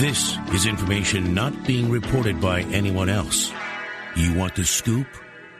This is information not being reported by anyone else. You want the scoop?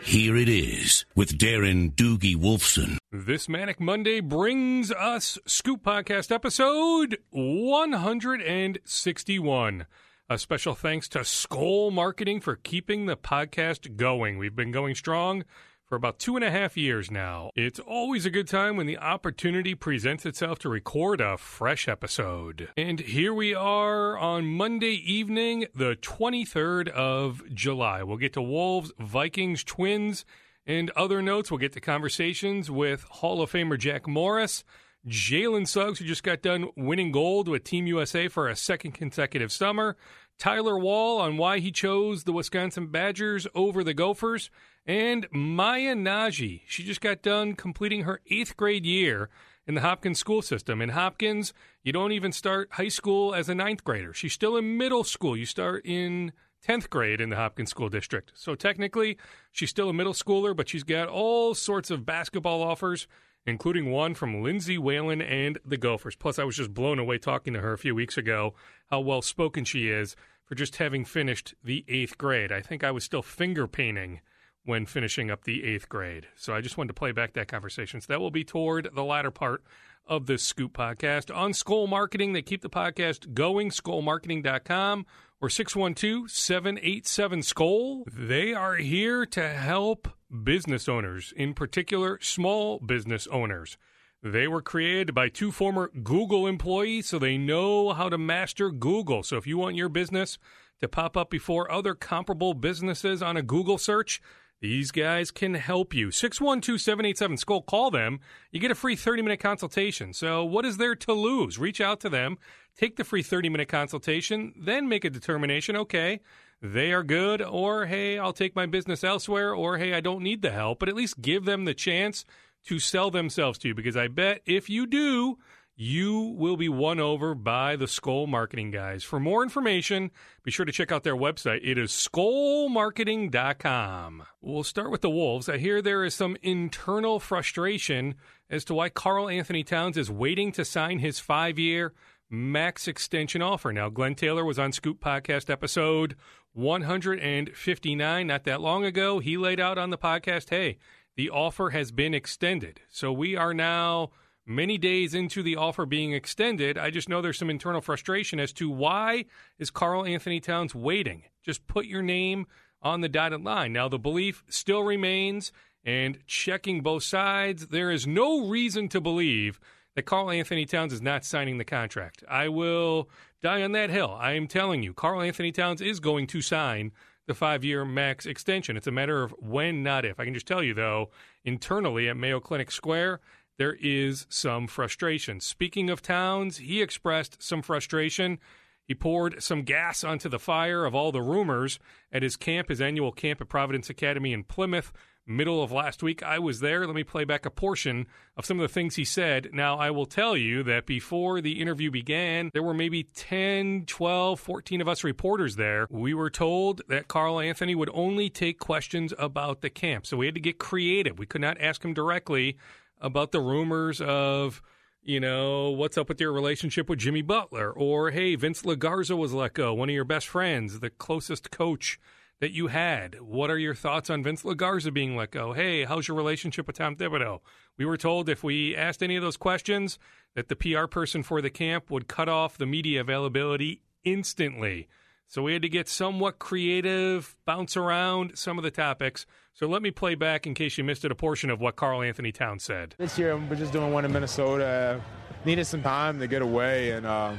Here it is with Darren Doogie Wolfson. This Manic Monday brings us Scoop Podcast episode 161. A special thanks to Skoll Marketing for keeping the podcast going. We've been going strong for about two and a half years now. It's always a good time when the opportunity presents itself to record a fresh episode. And here we are on Monday evening, the 23rd of July. We'll get to Wolves, Vikings, Twins, and other notes. We'll get to conversations with Hall of Famer Jack Morris. Jalen Suggs, who just got done winning gold with Team USA for a second consecutive summer. Tyler Wahl on why he chose the Wisconsin Badgers over the Gophers. And Maya Nnaji, she just got done completing her eighth grade year in the Hopkins school system. In Hopkins, you don't even start high school as a ninth grader. She's still in middle school. You start in 10th grade in the Hopkins School District. So technically, she's still a middle schooler, but she's got all sorts of basketball offers, including one from Lindsay Whalen and the Gophers. Plus, I was just blown away talking to her a few weeks ago how well spoken she is for just having finished the eighth grade. I think I was still finger painting when finishing up the eighth grade. So I just wanted to play back that conversation. So that will be toward the latter part of this Scoop podcast. On Skoll Marketing, they keep the podcast going, skollmarketing.com or 612 787 Skoll. They are here to help business owners, in particular small business owners. They were created by two former Google employees, so they know how to master Google. So if you want your business to pop up before other comparable businesses on a Google search, these guys can help you. 612 787 Skoll. Call them. You get a free 30 minute consultation. So, what is there to lose? Reach out to them, take the free 30 minute consultation, then make a determination okay, they are good, or hey, I'll take my business elsewhere, or hey, I don't need the help, but at least give them the chance to sell themselves to you because I bet if you do, you will be won over by the Skoll Marketing guys. For more information, be sure to check out their website. It is skollmarketing.com. We'll start with the Wolves. I hear there is some internal frustration as to why Karl-Anthony Towns is waiting to sign his five year max extension offer. Now, Glenn Taylor was on Scoop Podcast episode 159 not that long ago. He laid out on the podcast hey, the offer has been extended. So we are now many days into the offer being extended. I just know there's some internal frustration as to why is Karl-Anthony Towns waiting? Just put your name on the dotted line. Now the belief still remains and checking both sides, there is no reason to believe that Karl-Anthony Towns is not signing the contract. I will die on that hill. I am telling you, Karl-Anthony Towns is going to sign the five year max extension. It's a matter of when, not if. I can just tell you, though, internally at Mayo Clinic Square, there is some frustration. Speaking of Towns, he expressed some frustration. He poured some gas onto the fire of all the rumors at his camp, his annual camp at Providence Academy in Plymouth, middle of last week. I was there. Let me play back a portion of some of the things he said. Now, I will tell you that before the interview began, there were maybe 10, 12, 14 of us reporters there. We were told that Karl-Anthony would only take questions about the camp. So we had to get creative. We could not ask him directly about the rumors of, you know, what's up with your relationship with Jimmy Butler? Or, hey, Vince Legarza was let go, one of your best friends, the closest coach that you had. What are your thoughts on Vince Legarza being let go? Hey, how's your relationship with Tom Thibodeau? We were told if we asked any of those questions that the PR person for the camp would cut off the media availability instantly. So we had to get somewhat creative, bounce around some of the topics. So let me play back, in case you missed it, a portion of what Karl-Anthony Towns said. This year, we're just doing one in Minnesota. Needed some time to get away and um,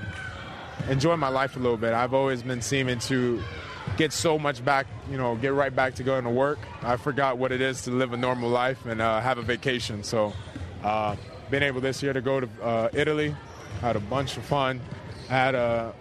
enjoy my life a little bit. I've always been seeming to get so much back, you know, get right back to going to work. I forgot what it is to live a normal life and uh, have a vacation. So, uh, been able this year to go to uh, Italy, had a bunch of fun. Had a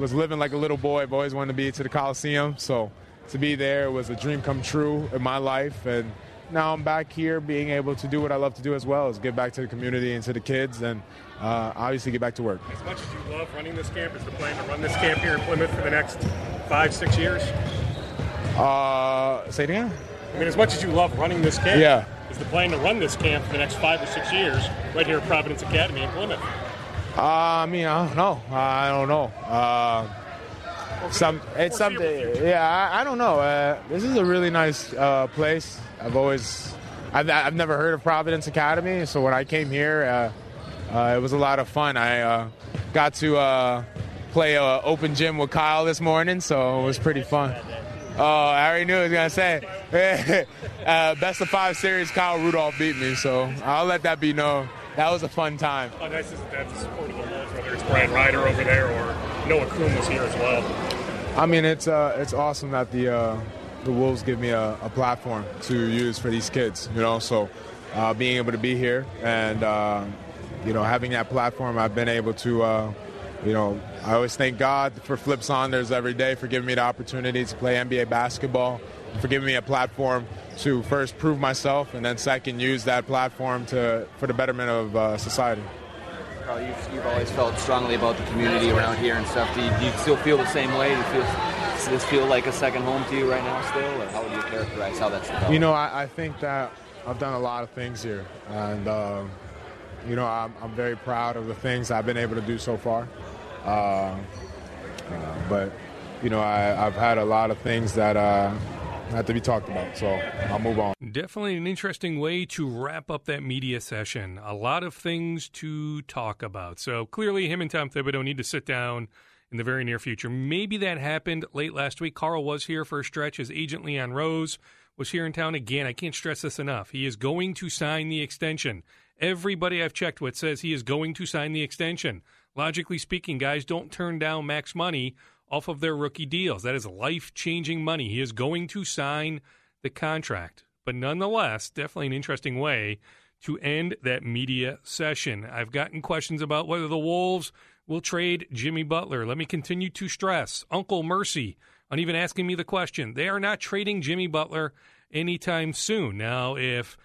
was living like a little boy. I've always wanted to be to the Coliseum, so to be there was a dream come true in my life. And now I'm back here, being able to do what I love to do as well, is give back to the community and to the kids, and uh, obviously get back to work. As much as you love running this camp, is the plan to run this camp here in Plymouth for the next five, six years? Uh, say it again. I mean, as much as you love running this camp, yeah. is the plan to run this camp for the next five or six years right here at Providence Academy in Plymouth? Uh, I mean, I don't know. I don't know. Uh, some it's something. Yeah, I, I don't know. Uh, this is a really nice uh, place. I've always, I've, I've never heard of Providence Academy, so when I came here, uh, uh, it was a lot of fun. I uh, got to uh, play uh, open gym with Kyle this morning, so it was pretty fun. Oh, I already knew I was gonna say. uh, best of five series, Kyle Rudolph beat me, so I'll let that be known. That was a fun time. How nice is that the support of the Wolves, whether it's Brian Ryder over there or Noah Kuhn was here as well. I mean, it's uh, it's awesome that the uh, the Wolves give me a, a, platform to use for these kids. You know, so uh, being able to be here and uh, you know having that platform, I've been able to. Uh, you know, I always thank God for Flip Saunders every day for giving me the opportunity to play NBA basketball, for giving me a platform to first prove myself, and then second use that platform to for the betterment of uh, society. Karl, you've, you've always felt strongly about the community around here and stuff. Do you, do you still feel the same way? Do you feel, does this feel like a second home to you right now still? Or how would you characterize how that's developed? You know, I, I think that I've done a lot of things here. And, uh, you know, I'm, I'm, very proud of the things I've been able to do so far. Uh, uh, but, you know, I, have had a lot of things that uh, have to be talked about. So I'll move on. Definitely an interesting way to wrap up that media session. A lot of things to talk about. So clearly, him and Tom Thibodeau need to sit down in the very near future. Maybe that happened late last week. Karl was here for a stretch. His agent, Leon Rose, was here in town again. I can't stress this enough. He is going to sign the extension. Everybody I've checked with says he is going to sign the extension. Logically speaking, guys don't turn down max money off of their rookie deals. That is life changing money. He is going to sign the contract. But nonetheless, definitely an interesting way to end that media session. I've gotten questions about whether the Wolves will trade Jimmy Butler. Let me continue to stress Uncle Mercy on even asking me the question. They are not trading Jimmy Butler anytime soon. Now, if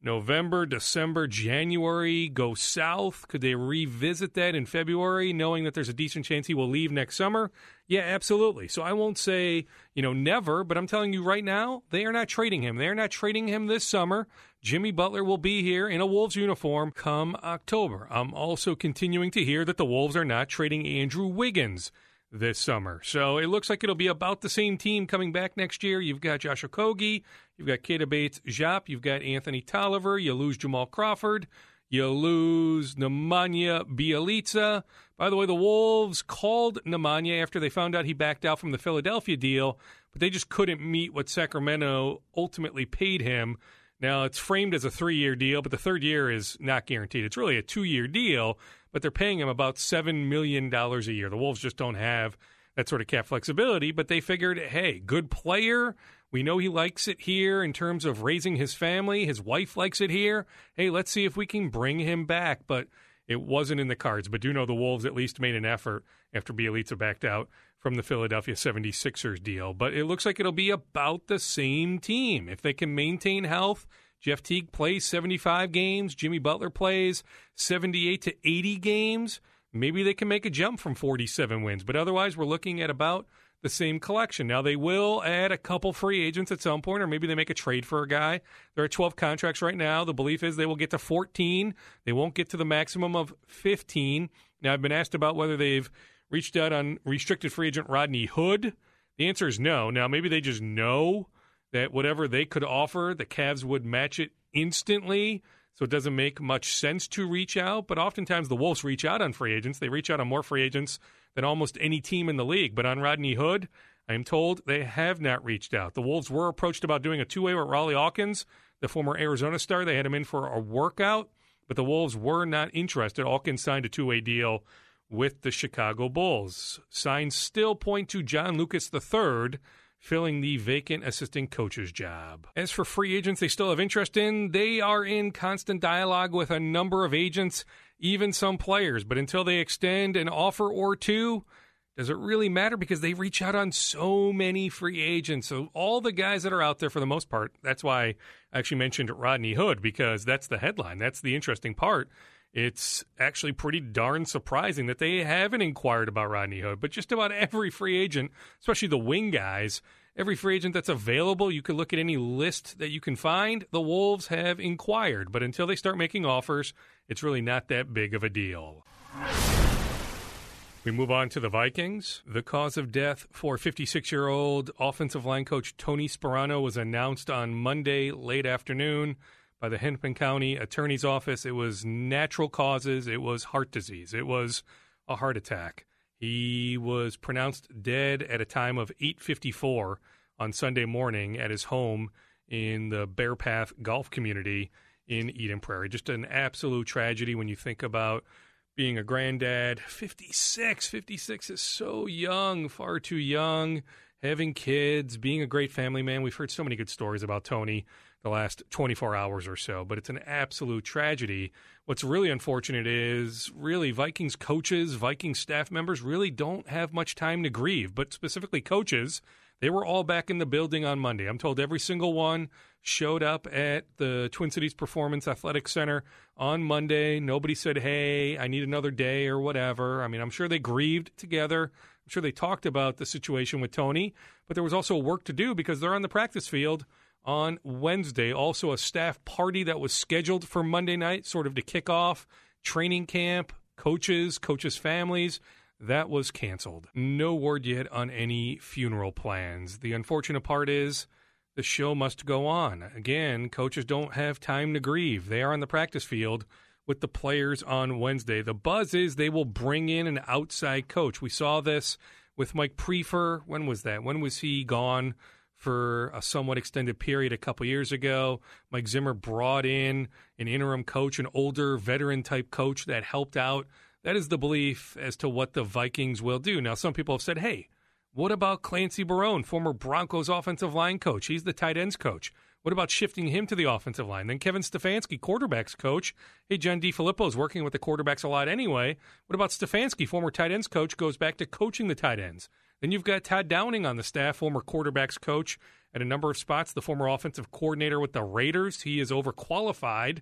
November, December, January go south? Could they revisit that in February, knowing that there's a decent chance he will leave next summer? Yeah, absolutely. So I won't say, you know, never, but I'm telling you right now, they are not trading him. They are not trading him this summer. Jimmy Butler will be here in a Wolves uniform come October. I'm also continuing to hear that the Wolves are not trading Andrew Wiggins this summer. So it looks like it'll be about the same team coming back next year. You've got Josh Okogie, you've got Keita Bates Diop, you've got Anthony Tolliver, you lose Jamal Crawford, you lose Nemanja Bjelica. By the way, the Wolves called Nemanja after they found out he backed out from the Philadelphia deal, but they just couldn't meet what Sacramento ultimately paid him. Now, it's framed as a three year deal, but the third year is not guaranteed. It's really a two year deal, but they're paying him about $7 million a year. The Wolves just don't have that sort of cap flexibility, but they figured, hey, good player. We know he likes it here in terms of raising his family. His wife likes it here. Hey, let's see if we can bring him back. But it wasn't in the cards. But do know the Wolves at least made an effort after Bjelica backed out from the Philadelphia 76ers deal. But it looks like it'll be about the same team. If they can maintain health, Jeff Teague plays 75 games, Jimmy Butler plays 78 to 80 games. Maybe they can make a jump from 47 wins. But otherwise, we're looking at about the same collection. Now, they will add a couple free agents at some point, or maybe they make a trade for a guy. There are 12 contracts right now. The belief is they will get to 14. They won't get to the maximum of 15. Now, I've been asked about whether they've reached out on restricted free agent Rodney Hood. The answer is no. Now, maybe they just know that whatever they could offer, the Cavs would match it instantly. So it doesn't make much sense to reach out. But oftentimes the Wolves reach out on free agents. They reach out on more free agents than almost any team in the league. But on Rodney Hood, I am told they have not reached out. The Wolves were approached about doing a two way with Rawle Alkins, the former Arizona star. They had him in for a workout, but the Wolves were not interested. Alkins signed a two way deal with the Chicago Bulls. Signs still point to John Lucas III filling the vacant assistant coach's job. As for free agents they still have interest in, they are in constant dialogue with a number of agents, even some players. But until they extend an offer or two, does it really matter? Because they reach out on so many free agents. So all the guys that are out there for the most part, that's why I actually mentioned Rodney Hood, because that's the headline. That's the interesting part it's actually pretty darn surprising that they haven't inquired about Rodney Hood. But just about every free agent, especially the wing guys, every free agent that's available, you can look at any list that you can find. The Wolves have inquired, but until they start making offers, it's really not that big of a deal. We move on to the Vikings. The cause of death for 56 year old offensive line coach Tony Sparano was announced on Monday late afternoon by the Hennepin County Attorney's Office. It was natural causes, it was heart disease, it was a heart attack. He was pronounced dead at a time of 8:54 on Sunday morning at his home in the Bear Path Golf Community in Eden Prairie. Just an absolute tragedy when you think about being a granddad. 56, 56 is so young, far too young. Having kids, being a great family man. We've heard so many good stories about Tony the last 24 hours or so, but it's an absolute tragedy. What's really unfortunate is really Vikings coaches, Vikings staff members really don't have much time to grieve, but specifically coaches they were all back in the building on Monday. I'm told every single one showed up at the Twin Cities Performance Athletic Center on Monday. Nobody said, hey, I need another day or whatever. I mean, I'm sure they grieved together. I'm sure they talked about the situation with Tony, but there was also work to do because they're on the practice field on Wednesday. Also, a staff party that was scheduled for Monday night, sort of to kick off training camp, coaches, coaches' families that was canceled. No word yet on any funeral plans. The unfortunate part is the show must go on. Again, coaches don't have time to grieve. They are on the practice field with the players on Wednesday. The buzz is they will bring in an outside coach. We saw this with Mike Priefer. When was that? When was he gone for a somewhat extended period a couple years ago? Mike Zimmer brought in an interim coach, an older veteran type coach that helped out that is the belief as to what the Vikings will do. Now, some people have said, hey, what about Clancy Barone, former Broncos offensive line coach? He's the tight ends coach. What about shifting him to the offensive line? Then Kevin Stefanski, quarterbacks coach. Hey, John DeFilippo is working with the quarterbacks a lot anyway. What about Stefanski, former tight ends coach, goes back to coaching the tight ends? Then you've got Todd Downing on the staff, former quarterbacks coach at a number of spots, the former offensive coordinator with the Raiders. He is overqualified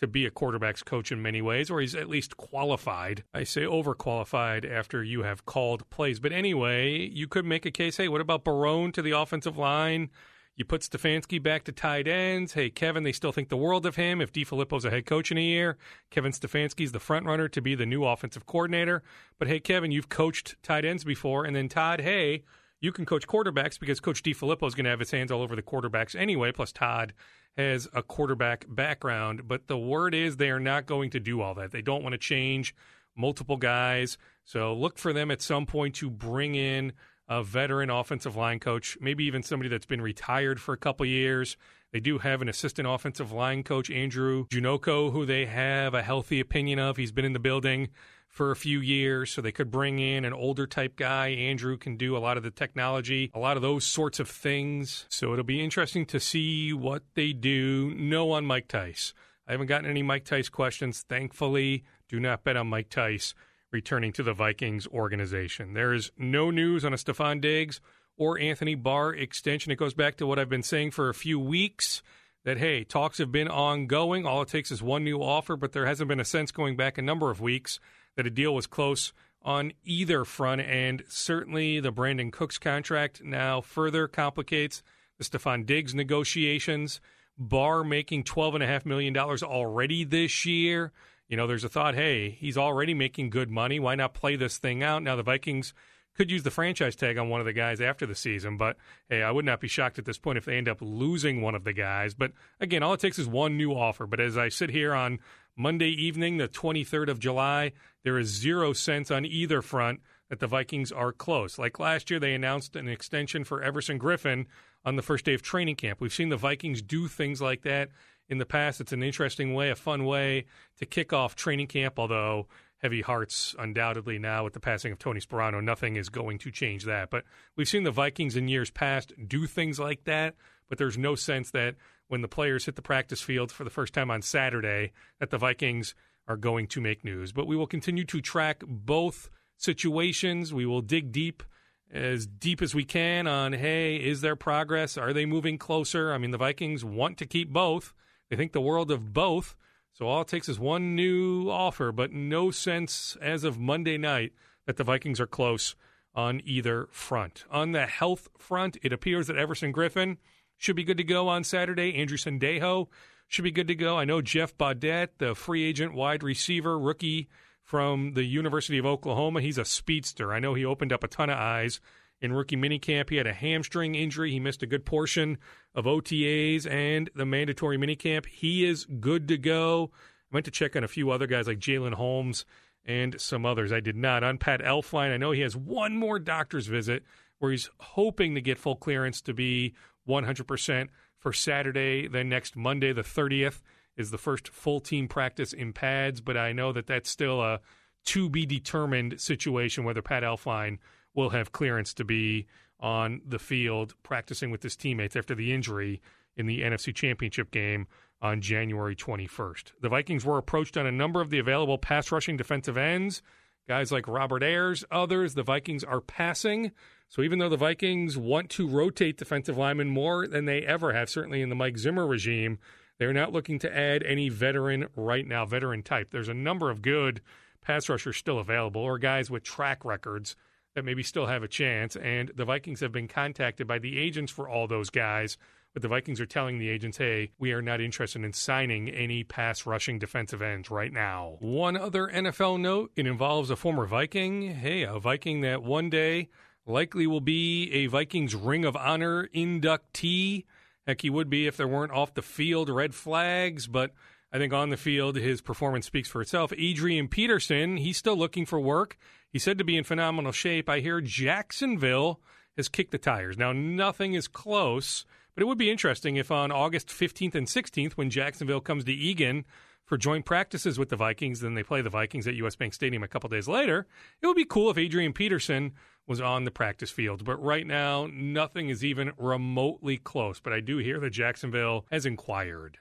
to be a quarterback's coach in many ways, or he's at least qualified. I say overqualified after you have called plays. But anyway, you could make a case hey, what about Barone to the offensive line? You put Stefanski back to tight ends. Hey, Kevin, they still think the world of him. If DeFilippo's a head coach in a year, Kevin Stefanski's the front runner to be the new offensive coordinator. But hey, Kevin, you've coached tight ends before. And then Todd, hey, you can coach quarterbacks because Coach DeFilippo is going to have his hands all over the quarterbacks anyway. Plus, Todd has a quarterback background, but the word is they are not going to do all that. They don't want to change multiple guys. So look for them at some point to bring in a veteran offensive line coach, maybe even somebody that's been retired for a couple years. They do have an assistant offensive line coach, Andrew Janocko, who they have a healthy opinion of. He's been in the building for a few years, so they could bring in an older type guy. Andrew can do a lot of the technology, a lot of those sorts of things. So it'll be interesting to see what they do. No on Mike Tice. I haven't gotten any Mike Tice questions. Thankfully, do not bet on Mike Tice returning to the Vikings organization. There is no news on a Stefon Diggs or Anthony Barr extension. It goes back to what I've been saying for a few weeks that, hey, talks have been ongoing. All it takes is one new offer, but there hasn't been a sense going back a number of weeks that a deal was close on either front, and certainly the Brandin Cooks contract now further complicates the Stefon Diggs negotiations. Barr making $12.5 million already this year. You know, there's a thought, hey, he's already making good money. Why not play this thing out? Now, the Vikings could use the franchise tag on one of the guys after the season, but hey, I would not be shocked at this point if they end up losing one of the guys. But again, all it takes is one new offer. But as I sit here on Monday evening, the 23rd of July, there is zero sense on either front that the Vikings are close. Like last year, they announced an extension for Everson Griffen on the first day of training camp. We've seen the Vikings do things like that in the past. It's an interesting way, a fun way to kick off training camp, although heavy hearts undoubtedly now with the passing of Tony Sparano. Nothing is going to change that. But we've seen the Vikings in years past do things like that, but there's no sense that when the players hit the practice field for the first time on Saturday that the Vikings are going to make news. But we will continue to track both situations. We will dig deep as deep as we can on hey, is there progress? Are they moving closer? I mean, the Vikings want to keep both. They think the world of both. So all it takes is one new offer, but no sense as of Monday night that the Vikings are close on either front. On the health front, it appears that Everson Griffen should be good to go on Saturday. Andrew Sendejo should be good to go. I know Jeff Badet, the free agent wide receiver, rookie from the University of Oklahoma. He's a speedster. I know he opened up a ton of eyes in rookie minicamp. He had a hamstring injury. He missed a good portion of OTAs and the mandatory minicamp. He is good to go. I went to check on a few other guys like Jalyn Holmes and some others. I did not. On Pat Elflein, I know he has one more doctor's visit where he's hoping to get full clearance to be 100% for Saturday. Then next Monday, the 30th, is the first full team practice in pads, but I know that that's still a to be determined situation whether Pat Elflein will have clearance to be on the field practicing with his teammates after the injury in the NFC Championship game on January 21st. The Vikings were approached on a number of the available pass rushing defensive ends. Guys like Robert Ayers, others, the Vikings are passing. So even though the Vikings want to rotate defensive linemen more than they ever have, certainly in the Mike Zimmer regime, they're not looking to add any veteran right now, veteran type. There's a number of good pass rushers still available or guys with track records that maybe still have a chance. And the Vikings have been contacted by the agents for all those guys. But the Vikings are telling the agents, hey, we are not interested in signing any pass rushing defensive ends right now. One other NFL note it involves a former Viking. Hey, a Viking that one day likely will be a Vikings Ring of Honor inductee. Heck, he would be if there weren't off the field red flags, but I think on the field, his performance speaks for itself. Adrian Peterson, he's still looking for work. He's said to be in phenomenal shape. I hear Jacksonville has kicked the tires. Now, nothing is close, but it would be interesting if on August 15th and 16th, when Jacksonville comes to Eagan for joint practices with the Vikings, then they play the Vikings at US Bank Stadium a couple days later, it would be cool if Adrian Peterson was on the practice field. But right now, nothing is even remotely close. But I do hear that Jacksonville has inquired.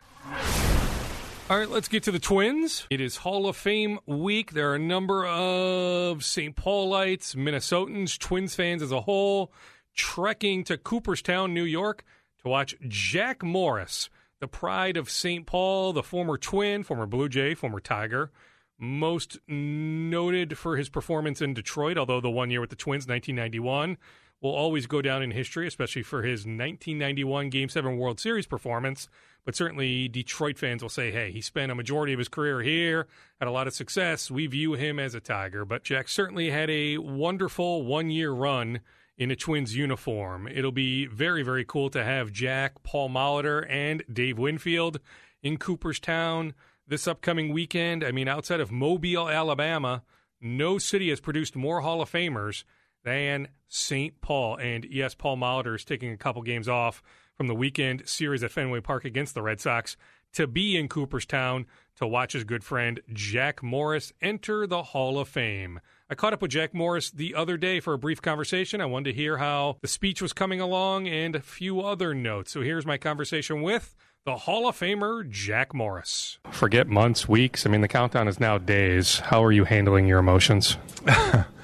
All right, let's get to the Twins. It is Hall of Fame week. There are a number of St. Paulites, Minnesotans, Twins fans as a whole trekking to Cooperstown, New York to watch Jack Morris, the pride of St. Paul, the former Twin, former Blue Jay, former Tiger, most noted for his performance in Detroit, although the one year with the Twins, 1991 will always go down in history, especially for his 1991 Game 7 World Series performance. But certainly, Detroit fans will say, hey, he spent a majority of his career here, had a lot of success. We view him as a Tiger. But Jack certainly had a wonderful one year run in a Twins uniform. It'll be very, very cool to have Jack, Paul Molitor, and Dave Winfield in Cooperstown this upcoming weekend. I mean, outside of Mobile, Alabama, no city has produced more Hall of Famers than St. Paul. And yes, Paul Molitor is taking a couple games off from the weekend series at Fenway Park against the Red Sox to be in Cooperstown to watch his good friend Jack Morris enter the Hall of Fame. I caught up with Jack Morris the other day for a brief conversation. I wanted to hear how the speech was coming along and a few other notes. So here's my conversation with the Hall of Famer Jack Morris. Forget months, weeks. I mean, the countdown is now days. How are you handling your emotions?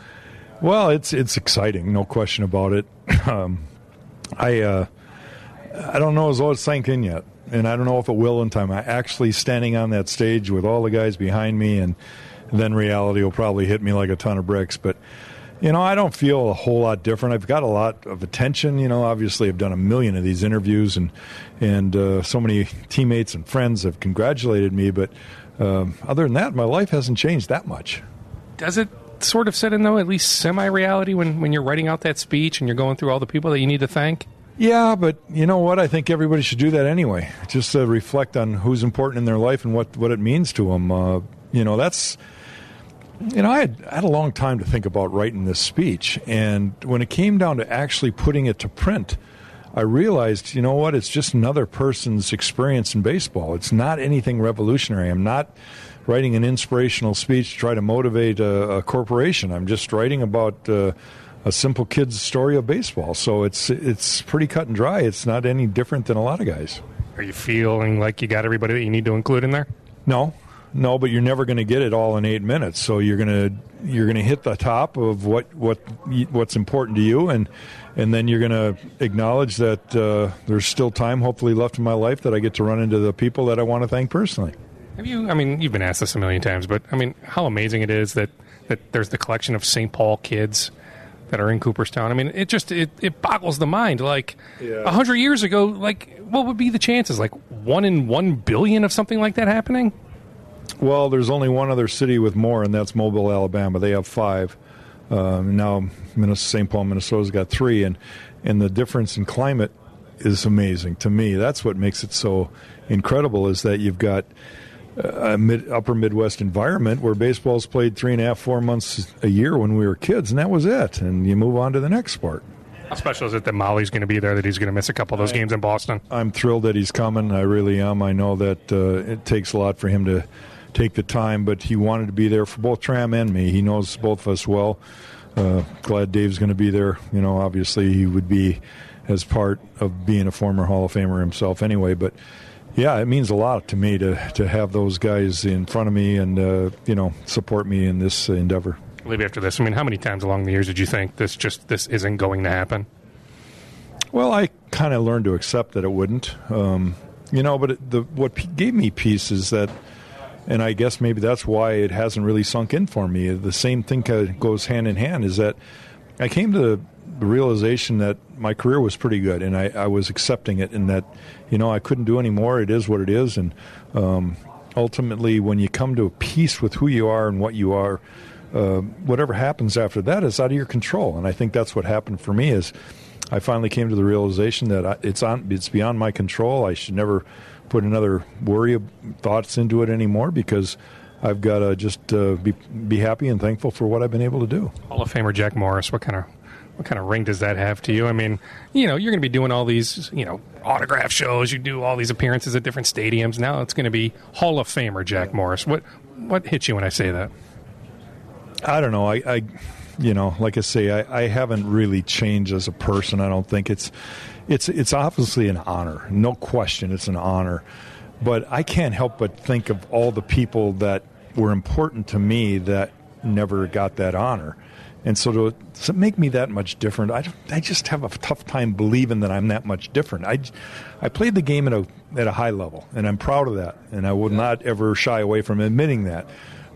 Well, it's it's exciting, no question about it. Um, I uh, I don't know as it's sank in yet, and I don't know if it will in time. I actually standing on that stage with all the guys behind me, and, and then reality will probably hit me like a ton of bricks. But you know, I don't feel a whole lot different. I've got a lot of attention. You know, obviously, I've done a million of these interviews, and and uh, so many teammates and friends have congratulated me. But um, other than that, my life hasn't changed that much. Does it sort of set in though, at least semi reality when when you're writing out that speech and you're going through all the people that you need to thank? Yeah, but you know what? I think everybody should do that anyway. Just to reflect on who's important in their life and what what it means to them. Uh, you know, that's you know, I had, I had a long time to think about writing this speech, and when it came down to actually putting it to print, I realized, you know what? It's just another person's experience in baseball. It's not anything revolutionary. I'm not writing an inspirational speech to try to motivate a, a corporation. I'm just writing about uh, a simple kid's story of baseball. So it's it's pretty cut and dry. It's not any different than a lot of guys. Are you feeling like you got everybody that you need to include in there? No, no, but you're never going to get it all in eight minutes. So you're gonna you're gonna hit the top of what what what's important to you, and and then you're gonna acknowledge that uh, there's still time, hopefully, left in my life that I get to run into the people that I want to thank personally. Have you? I mean, you've been asked this a million times, but I mean, how amazing it is that that there's the collection of St. Paul kids that are in Cooperstown. I mean, it just it, it boggles the mind. Like a yeah. hundred years ago, like what would be the chances? Like one in one billion of something like that happening? Well, there's only one other city with more, and that's Mobile, Alabama. They have five. Um, now, St. Paul, Minnesota's got three, and and the difference in climate is amazing to me. That's what makes it so incredible. Is that you've got a mid, upper Midwest environment where baseball's played three and a half, four months a year when we were kids, and that was it. And you move on to the next sport. How special is it that Molly's going to be there? That he's going to miss a couple of those games in Boston. I'm thrilled that he's coming. I really am. I know that uh, it takes a lot for him to take the time, but he wanted to be there for both Tram and me. He knows both of us well. Uh, glad Dave's going to be there. You know, obviously he would be as part of being a former Hall of Famer himself anyway, but yeah, it means a lot to me to, to have those guys in front of me and uh, you know support me in this endeavor. Maybe after this, I mean, how many times along the years did you think this just this isn't going to happen? Well, I kind of learned to accept that it wouldn't. Um, you know, but it, the what p- gave me peace is that, and I guess maybe that's why it hasn't really sunk in for me. The same thing goes hand in hand. Is that I came to the realization that my career was pretty good, and I, I, was accepting it, and that you know I couldn't do any more. It is what it is, and um, ultimately, when you come to a peace with who you are and what you are, uh, whatever happens after that is out of your control. And I think that's what happened for me. Is I finally came to the realization that I, it's on it's beyond my control. I should never put another worry of thoughts into it anymore because I've got to just uh, be be happy and thankful for what I've been able to do. Hall of Famer Jack Morris, what kind of what kind of ring does that have to you? I mean, you know, you're going to be doing all these, you know, autograph shows. You do all these appearances at different stadiums. Now it's going to be Hall of Famer Jack Morris. What what hits you when I say that? I don't know. I, I you know, like I say, I, I haven't really changed as a person. I don't think it's it's it's obviously an honor, no question. It's an honor, but I can't help but think of all the people that were important to me that never got that honor and so to, to, make me that much different, I, I just have a tough time believing that I'm that much different. I, I played the game at a, at a high level, and I'm proud of that, and I would not ever shy away from admitting that.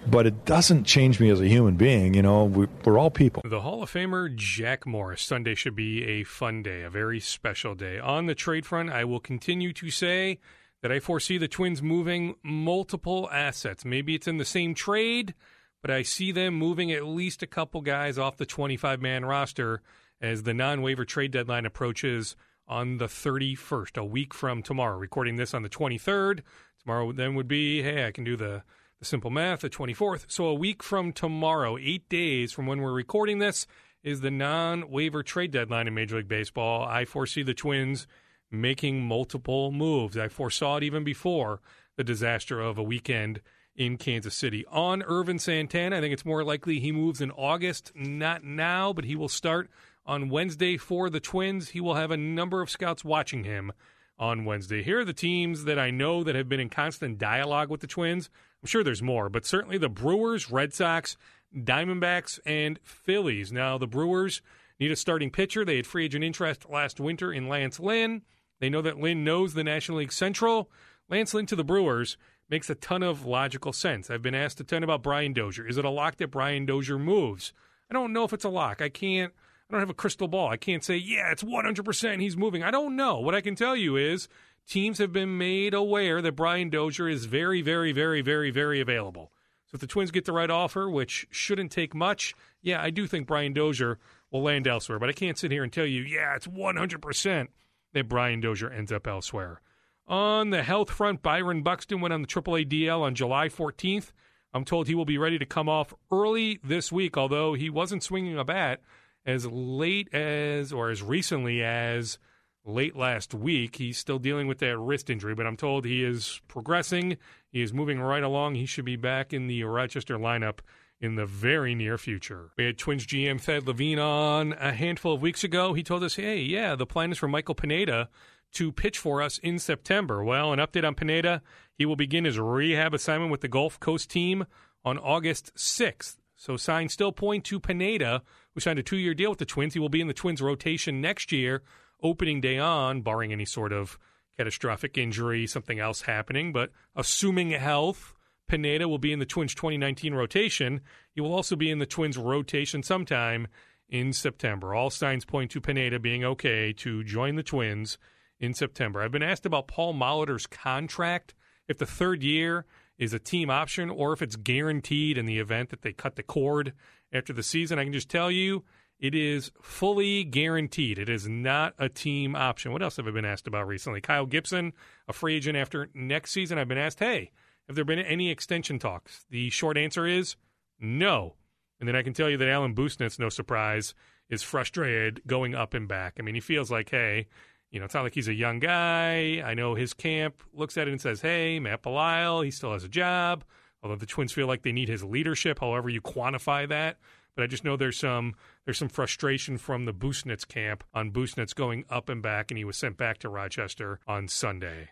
But it doesn't change me as a human being. You know, we, we're all people. The Hall of Famer Jack Morris. Sunday should be a fun day, a very special day. On the trade front, I will continue to say that I foresee the Twins moving multiple assets. Maybe it's in the same trade but I see them moving at least a couple guys off the 25 man roster as the non waiver trade deadline approaches on the 31st, a week from tomorrow. Recording this on the 23rd. Tomorrow then would be, hey, I can do the, the simple math, the 24th. So a week from tomorrow, eight days from when we're recording this, is the non waiver trade deadline in Major League Baseball. I foresee the Twins making multiple moves. I foresaw it even before the disaster of a weekend in Kansas City. On Ervin Santana, I think it's more likely he moves in August, not now, but he will start on Wednesday for the Twins. He will have a number of scouts watching him on Wednesday. Here are the teams that I know that have been in constant dialogue with the Twins. I'm sure there's more, but certainly the Brewers, Red Sox, Diamondbacks, and Phillies. Now, the Brewers need a starting pitcher. They had free agent interest last winter in Lance Lynn. They know that Lynn knows the National League Central. Lance Lynn to the Brewers makes a ton of logical sense. I've been asked a ton about Brian Dozier. Is it a lock that Brian Dozier moves? I don't know if it's a lock. I can't. I don't have a crystal ball. I can't say, yeah, it's 100% he's moving. I don't know. What I can tell you is teams have been made aware that Brian Dozier is very, very, very, very, very available. So if the Twins get the right offer, which shouldn't take much, yeah, I do think Brian Dozier will land elsewhere. But I can't sit here and tell you, yeah, it's 100% that Brian Dozier ends up elsewhere. On the health front, Byron Buxton went on the AAA DL on July 14th. I'm told he will be ready to come off early this week, although he wasn't swinging a bat as late as or as recently as late last week. He's still dealing with that wrist injury, but I'm told he is progressing. He is moving right along. He should be back in the Rochester lineup in the very near future. We had Twins GM Thad Levine on a handful of weeks ago. He told us, hey, yeah, the plan is for Michael Pineda to pitch for us in September. Well, an update on Pineda. He will begin his rehab assignment with the Gulf Coast team on August 6th. So signs still point to Pineda, who signed a two year deal with the Twins. He will be in the Twins rotation next year, opening day on, barring any sort of catastrophic injury, something else happening. But assuming health, Pineda will be in the Twins 2019 rotation. He will also be in the Twins rotation sometime in September. All signs point to Pineda being okay to join the Twins in September. I've been asked about Paul Molitor's contract. If the third year is a team option or if it's guaranteed in the event that they cut the cord after the season. I can just tell you it is fully guaranteed. It is not a team option. What else have I been asked about recently? Kyle Gibson, a free agent after next season. I've been asked, hey, have there been any extension talks? The short answer is no. And then I can tell you that Alan Busenitz, no surprise, is frustrated going up and back. I mean, he feels like, hey, you know, it's not like he's a young guy. I know his camp looks at it and says, hey, Matt Belisle, he still has a job. Although the Twins feel like they need his leadership, however you quantify that. But I just know there's some there's some frustration from the Busenitz camp on Busenitz going up and back, and he was sent back to Rochester on Sunday.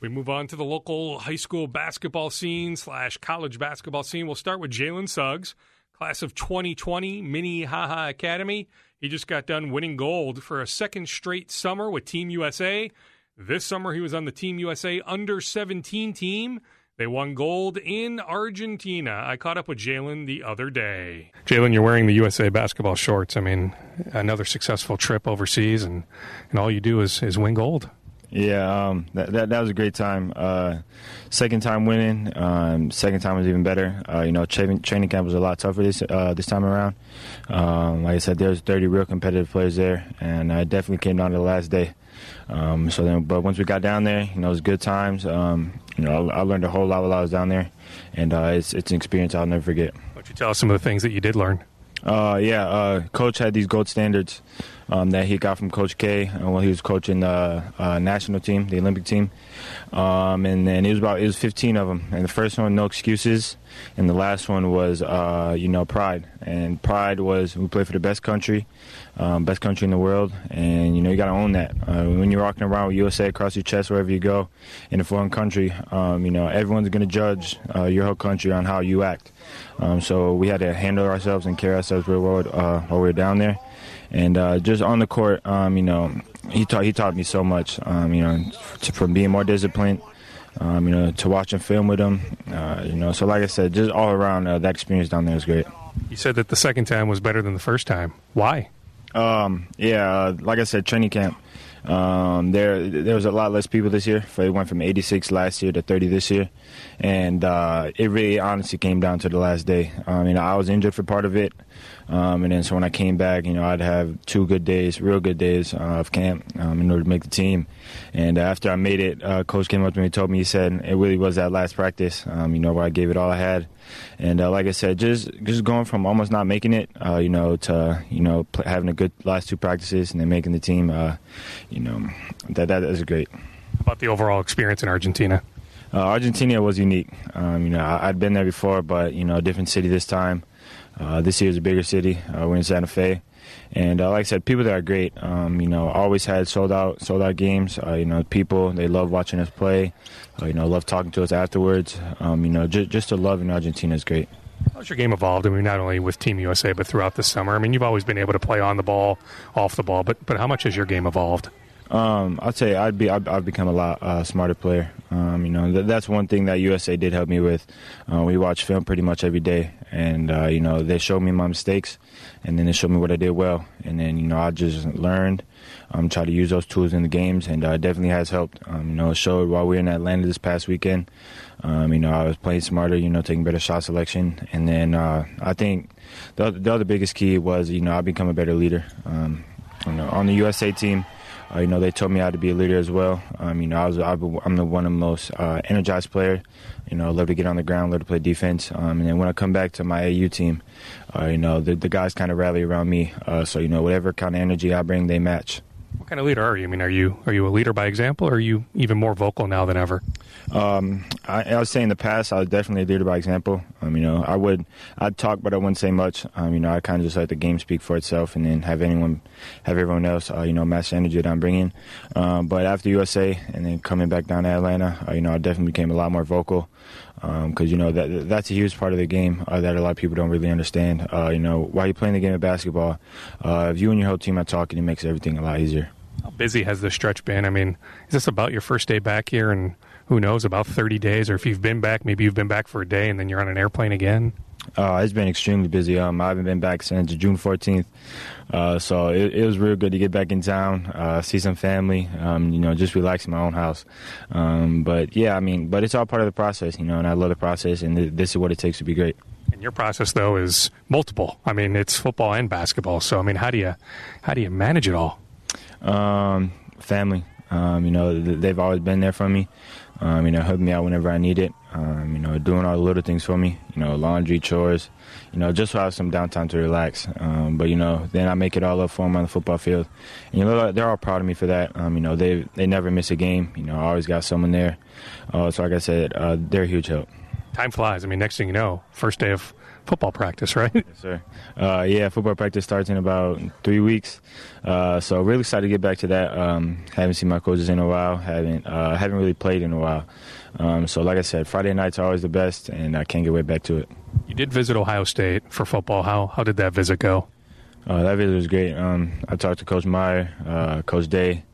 We move on to the local high school basketball scene slash college basketball scene. We'll start with Jalen Suggs, class of 2020, Minnehaha Academy. He just got done winning gold for a second straight summer with Team USA. This summer, he was on the Team USA under 17 team. They won gold in Argentina. I caught up with Jalen the other day. Jalen, you're wearing the USA basketball shorts. I mean, another successful trip overseas, and, and all you do is, is win gold. Yeah, um, that, that, that was a great time. Uh, second time winning. Um, second time was even better. Uh, you know, training, training camp was a lot tougher this uh, this time around. Um, like I said, there was 30 real competitive players there, and I definitely came down to the last day. Um, so then, but once we got down there, you know, it was good times. Um, you know, I, I, learned a whole lot while I was down there, and uh, it's it's an experience I'll never forget. Why don't you tell us some of the things that you did learn? Uh, yeah, uh, coach had these gold standards um, that he got from Coach K when he was coaching the uh, national team, the Olympic team, um, and then it was about it was 15 of them. And the first one, no excuses, and the last one was uh, you know pride. And pride was we play for the best country, um, best country in the world, and you know you got to own that. Uh, when you're walking around with USA across your chest wherever you go in a foreign country, um, you know everyone's going to judge uh, your whole country on how you act. Um, so we had to handle ourselves and carry ourselves real well uh, while we were down there, and uh, just on the court, um, you know, he taught he taught me so much. Um, you know, to, from being more disciplined. Um, you know, to watching film with him, uh, you know. So, like I said, just all around, that experience down there was great. You said that the second time was better than the first time. Why? Um, yeah, uh, like I said, training camp. Um, there, there was a lot less people this year. It went from 86 last year to 30 this year, and uh, it really honestly came down to the last day. I mean, I was injured for part of it. Um, and then so when I came back, you know, I'd have two good days, real good days uh, of camp um, in order to make the team. And after I made it, uh, coach came up to me and told me, he said, it really was that last practice, um, you know, where I gave it all I had. And uh, like I said, just just going from almost not making it, uh, you know, to you know having a good last two practices and then making the team, uh, you know, that that is great. About the overall experience in Argentina. Uh, Argentina was unique. Um, you know, I, had been there before, but you know, a different city this time. Uh, this year is a bigger city. Uh, we're in Santa Fe, and uh, like I said, people there are great. Um, you know, always had sold out, sold out games. Uh, you know, people they love watching us play. Uh, you know, love talking to us afterwards. Um, you know, just just the love in Argentina is great. How's your game evolved? I mean, not only with Team USA, but throughout the summer. I mean, you've always been able to play on the ball, off the ball, but but how much has your game evolved? Um, I'd say I'd be I've, I've become a lot uh, smarter player. Um, you know th- that's one thing that USA did help me with. Uh, we watch film pretty much every day, and uh, you know they showed me my mistakes, and then they showed me what I did well, and then you know I just learned, um, try to use those tools in the games, and uh, definitely has helped. Um, you know it showed while we were in Atlanta this past weekend. Um, you know I was playing smarter, you know taking better shot selection, and then uh, I think the, the other biggest key was you know I become a better leader. Um, you know, on the USA team. Uh, you know, they told me how to be a leader as well. Um, you know, I was I'm the one of the most uh, energized player. You know, I love to get on the ground, love to play defense. Um, and then when I come back to my AU team, uh, you know, the, the guys kind of rally around me. Uh, so you know, whatever kind of energy I bring, they match. What kind of leader are you? I mean, are you are you a leader by example, or are you even more vocal now than ever? Um, I, I would say in the past, I was definitely a leader by example. Um, you know, I would I'd talk, but I wouldn't say much. Um, you know, I kind of just let the game speak for itself, and then have anyone, have everyone else, uh, you know, match the energy that I'm bringing. Um, but after USA, and then coming back down to Atlanta, uh, you know, I definitely became a lot more vocal because um, you know that that's a huge part of the game uh, that a lot of people don't really understand. Uh, you know, while you're playing the game of basketball, uh, if you and your whole team are talking, it makes everything a lot easier. How busy has this stretch been? I mean, is this about your first day back here, and who knows, about 30 days, or if you've been back, maybe you've been back for a day and then you're on an airplane again? Uh, it's been extremely busy. Um, I haven't been back since June 14th, uh, so it, it, was real good to get back in town, uh, see some family, um, you know, just relax in my own house. Um, but yeah, I mean, but it's all part of the process, you know, and I love the process, and th- this is what it takes to be great. And your process, though, is multiple. I mean, it's football and basketball. So, I mean, how do you how do you manage it all? Um, family. Um, you know, they've always been there for me. Um, you know, helping me out whenever I need it. Um, you know, doing all the little things for me. You know, laundry, chores. You know, just to have some downtime to relax. Um, but you know, then I make it all up for them on the football field. And, you know, they're all proud of me for that. Um, you know, they they never miss a game. You know, I always got someone there. Uh, so, like I said, uh, they're a huge help. Time flies. I mean, next thing you know, first day of football practice, right? Yes, sir. Uh, yeah, football practice starts in about three weeks. Uh, so really excited to get back to that. Um, haven't seen my coaches in a while. Haven't uh, haven't really played in a while. Um, so like I said, Friday nights are always the best, and I can't get way back to it. You did visit Ohio State for football. How how did that visit go? Uh, that visit was great. Um, I talked to Coach Meyer, uh, Coach Day.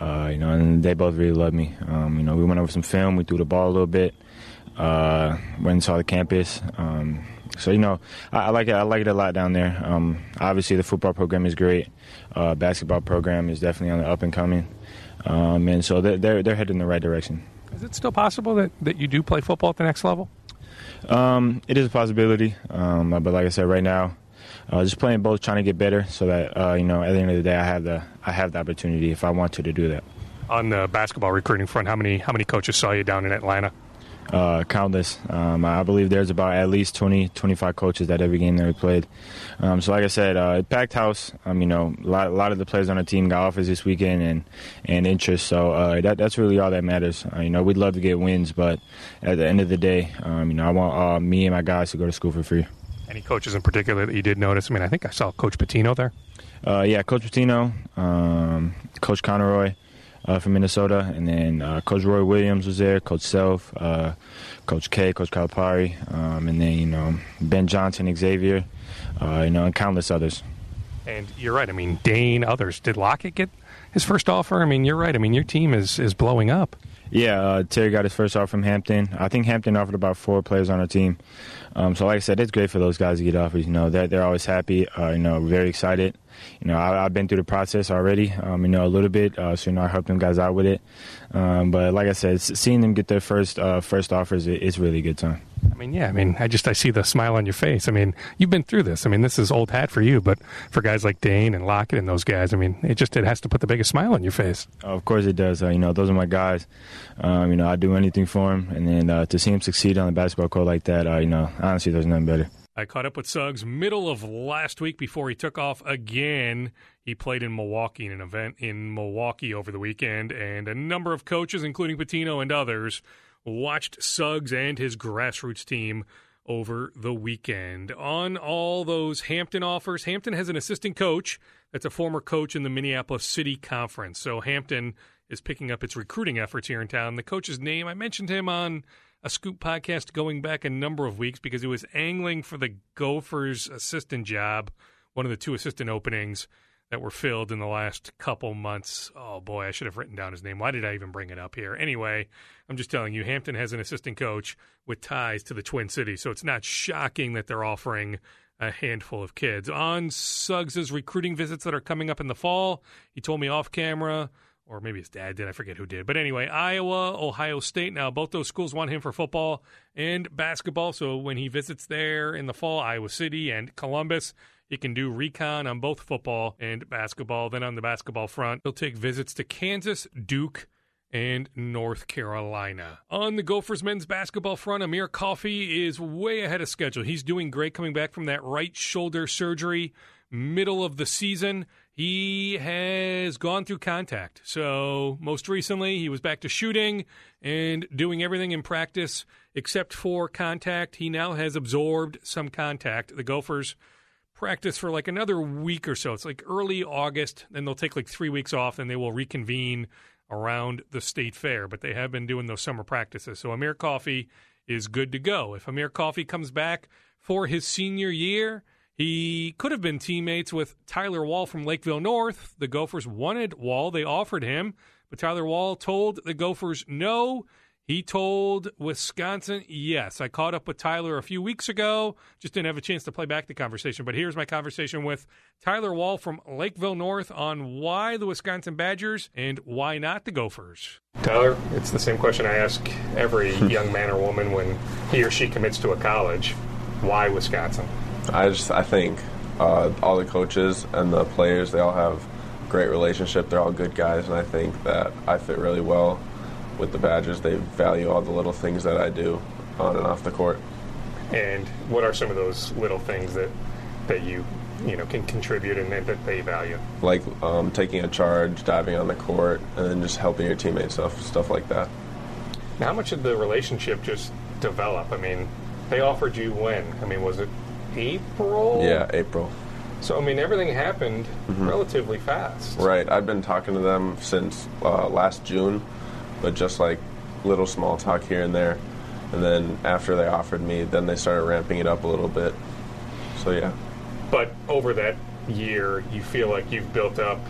Uh, you know, and they both really loved me. Um, you know, we went over some film. We threw the ball a little bit. went and saw the campus. Um, so you know, I, I, like it. I like it a lot down there. Um, obviously, the football program is great. Uh, basketball program is definitely on the up and coming, um, and so they're, they're they're heading in the right direction. Is it still possible that, that you do play football at the next level? Um, it is a possibility, um, but like I said, right now, uh, just playing both, trying to get better, so that uh, you know, at the end of the day, I have the I have the opportunity if I want to to do that. On the basketball recruiting front, how many how many coaches saw you down in Atlanta? Uh, countless. Um, I believe there's about at least 20, 25 coaches at every game that we played. Um, so, like I said, uh, packed house. Um, you know, a lot, a lot, of the players on the team got offers this weekend and and interest. So uh, that that's really all that matters. Uh, you know, we'd love to get wins, but at the end of the day, um, you know, I want uh, me and my guys to go to school for free. Any coaches in particular that you did notice? I mean, I think I saw Coach Pitino there. Uh, yeah, Coach Pitino, um, Coach Conroy uh, from Minnesota, and then uh, Coach Roy Williams was there, Coach Self, uh, Coach K, Coach Calipari, um, and then you know Ben Johnson, Xavier, uh, you know, and countless others. And you're right. I mean, Dane, others. Did Lockett get his first offer? I mean, you're right. I mean, your team is is blowing up. Yeah, uh, Terry got his first offer from Hampton. I think Hampton offered about four players on our team. Um, so, like I said, it's great for those guys to get offers. You know, they're, they're always happy. Uh, you know, very excited. You know, I, have been through the process already. Um, you know, a little bit. Uh, so, you know, I helped them guys out with it. Um, but like I said, seeing them get their first uh, first offers, it, it's really good time. I mean, yeah. I mean, I just I see the smile on your face. I mean, you've been through this. I mean, this is old hat for you, but for guys like Dane and Lockett and those guys, I mean, it just it has to put the biggest smile on your face. of course, it does. Uh, you know, those are my guys. Um, you know, I do anything for them, and then uh, to see him succeed on the basketball court like that, uh, you know, honestly, there's nothing better. I caught up with Suggs middle of last week before he took off again. He played in Milwaukee in an event in Milwaukee over the weekend, and a number of coaches, including Pitino and others, watched Suggs and his grassroots team over the weekend. On all those Hampton offers, Hampton has an assistant coach that's a former coach in the Minneapolis City Conference. So Hampton is picking up its recruiting efforts here in town. The coach's name, I mentioned him on a Scoop podcast going back a number of weeks because he was angling for the Gophers assistant job, one of the two assistant openings that were filled in the last couple months. Oh boy, I should have written down his name. Why did I even bring it up here? Anyway, I'm just telling you, Hampton has an assistant coach with ties to the Twin Cities, so it's not shocking that they're offering a handful of kids. On Suggs's recruiting visits that are coming up in the fall, he told me off camera, or maybe his dad did, I forget who did. But anyway, Iowa, Ohio State. Now, both those schools want him for football and basketball. So when he visits there in the fall, Iowa City and Columbus, he can do recon on both football and basketball. Then on the basketball front, he'll take visits to Kansas, Duke, and North Carolina. On the Gophers men's basketball front, Amir Coffey is way ahead of schedule. He's doing great coming back from that right shoulder surgery middle of the season. He has gone through contact. So, most recently, he was back to shooting and doing everything in practice except for contact. He now has absorbed some contact. The Gophers practice for like another week or so. It's like early August, then they'll take like three weeks off, and they will reconvene around the state fair. But they have been doing those summer practices. So Amir Coffey is good to go. If Amir Coffey comes back for his senior year, he could have been teammates with Tyler Wahl from Lakeville North. The Gophers wanted Wahl, they offered him, but Tyler Wahl told the Gophers no. He told Wisconsin, yes. I caught up with Tyler a few weeks ago. Just didn't have a chance to play back the conversation. But here's my conversation with Tyler Wahl from Lakeville North on why the Wisconsin Badgers and why not the Gophers. Tyler, it's the same question I ask every young man or woman when he or she commits to a college. Why Wisconsin? I just I think uh, all the coaches and the players they all have great relationship. They're all good guys, and I think that I fit really well with the Badgers. They value all the little things that I do on and off the court. And what are some of those little things that that you you know can contribute and that they value? Like um, taking a charge, diving on the court, and then just helping your teammates stuff stuff like that. Now, how much did the relationship just develop? I mean, they offered you when? I mean, was it April? Yeah, April. So I mean, everything happened mm-hmm. relatively fast. Right. I've been talking to them since uh, last June but just like little small talk here and there. And then after they offered me, then they started ramping it up a little bit. So yeah. But over that year, you feel like you've built up